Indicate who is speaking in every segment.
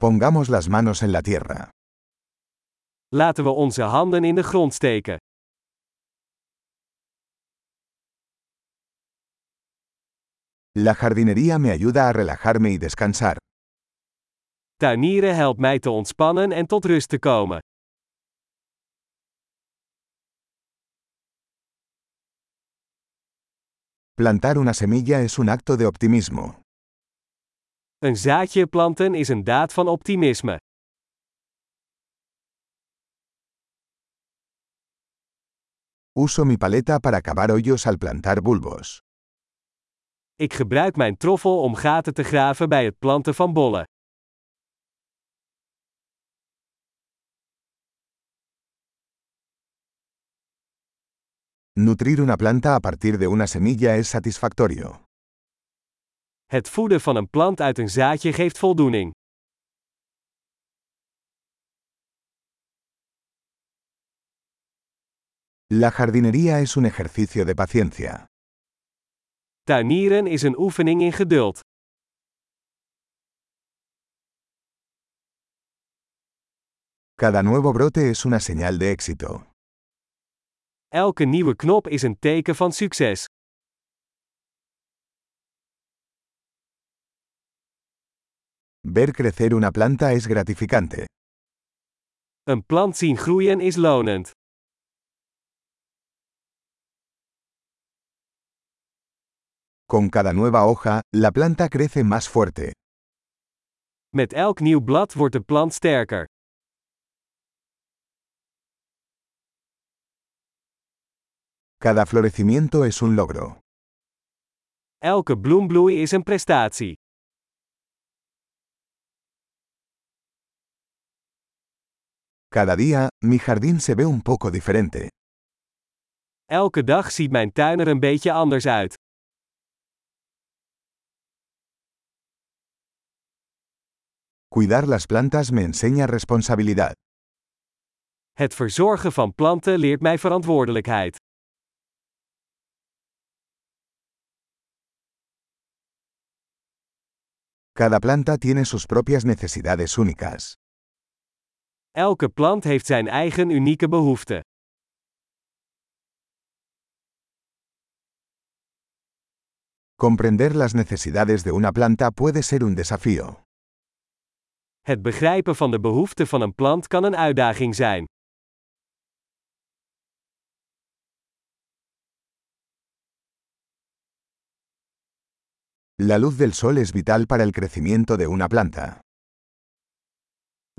Speaker 1: Pongamos las manos en la tierra.
Speaker 2: Laten we onze handen in de grond steken.
Speaker 1: La jardinería me ayuda a relajarme y descansar.
Speaker 2: Tuinieren helpt mij te ontspannen en tot rust te komen.
Speaker 1: Plantar una semilla es un acto de optimismo.
Speaker 2: Een zaadje planten is een daad van optimisme.
Speaker 1: Uso mi paleta para cavar hoyos al plantar bulbos.
Speaker 2: Ik gebruik mijn troffel om gaten te graven bij het planten van bollen.
Speaker 1: Nutrir una planta a partir de una semilla es satisfactorio.
Speaker 2: Het voeden van een plant uit een zaadje geeft voldoening.
Speaker 1: La jardinería es un ejercicio de paciencia.
Speaker 2: Tuinieren is een oefening in geduld.
Speaker 1: Cada nuevo brote es una señal de éxito.
Speaker 2: Elke nieuwe knop is een teken van succes.
Speaker 1: Ver crecer una planta es gratificante.
Speaker 2: Een plant zien groeien is lonend.
Speaker 1: Con cada nueva hoja, la planta crece más fuerte.
Speaker 2: Met elk nieuw blad wordt de plant sterker.
Speaker 1: Cada florecimiento es un logro.
Speaker 2: Elke bloembloei is een prestatie.
Speaker 1: Cada día, mi jardín se ve un poco diferente.
Speaker 2: Elke dag ziet mijn tuin er een beetje anders uit.
Speaker 1: Cuidar las plantas me enseña responsabilidad.
Speaker 2: Het verzorgen van planten leert mij verantwoordelijkheid.
Speaker 1: Cada planta tiene sus propias necesidades únicas.
Speaker 2: Elke plant heeft zijn eigen unieke behoeften.
Speaker 1: Comprender las necesidades de una planta puede ser un desafío.
Speaker 2: Het begrijpen van de behoeften van een plant kan een uitdaging zijn.
Speaker 1: La luz del sol es vital para el crecimiento de una planta.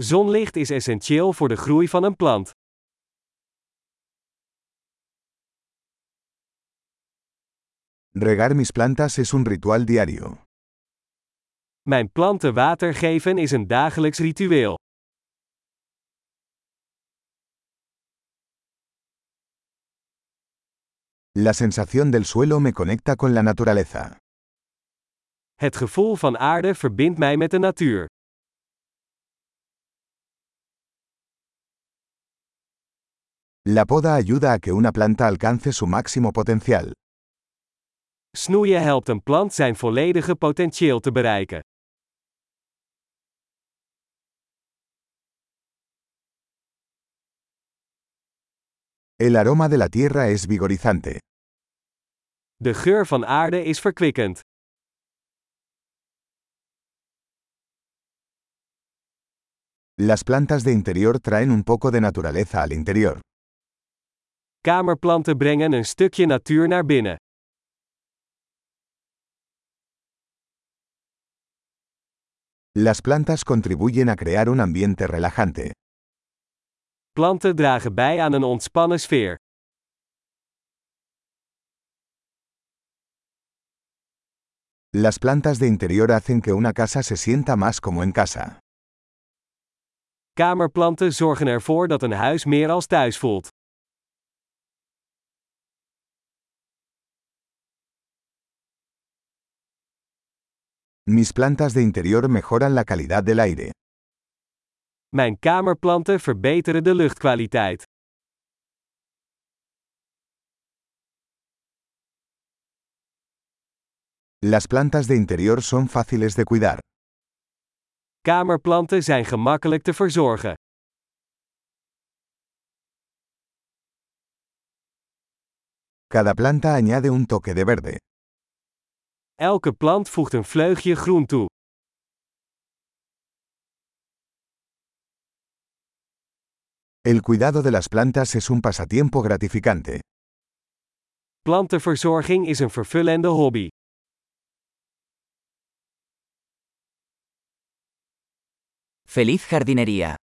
Speaker 2: Zonlicht is essentieel voor de groei van een plant.
Speaker 1: Regar mis plantas es un ritual diario.
Speaker 2: Mijn planten water geven is een dagelijks ritueel.
Speaker 1: La sensación del suelo me conecta con la naturaleza.
Speaker 2: Het gevoel van aarde verbindt mij met de natuur.
Speaker 1: La poda ayuda a que una planta alcance su máximo potencial.
Speaker 2: Snoeien helpt een plant zijn volledige potentieel te bereiken.
Speaker 1: El aroma de la tierra es vigorizante.
Speaker 2: De geur van aarde is verkwikkend.
Speaker 1: Las plantas de interior traen un poco de naturaleza al interior.
Speaker 2: Kamerplanten brengen een stukje natuur naar binnen.
Speaker 1: Las plantas contribuyen a crear un ambiente relajante.
Speaker 2: Planten dragen bij aan een ontspannen sfeer.
Speaker 1: Las plantas de interior hacen que una casa se sienta más como en casa.
Speaker 2: Kamerplanten zorgen ervoor dat een huis meer als thuis voelt.
Speaker 1: Mis plantas de interior mejoran la calidad del aire.
Speaker 2: Mijn kamerplanten verbeteren de luchtkwaliteit.
Speaker 1: Las plantas de interior son fáciles de cuidar.
Speaker 2: Kamerplanten zijn gemakkelijk te verzorgen.
Speaker 1: Cada planta añade un toque de verde.
Speaker 2: Elke plant voegt een vleugje groen toe.
Speaker 1: El cuidado de las plantas es un pasatiempo gratificante.
Speaker 2: Plantenverzorging is een vervullende hobby.
Speaker 3: Feliz jardinería.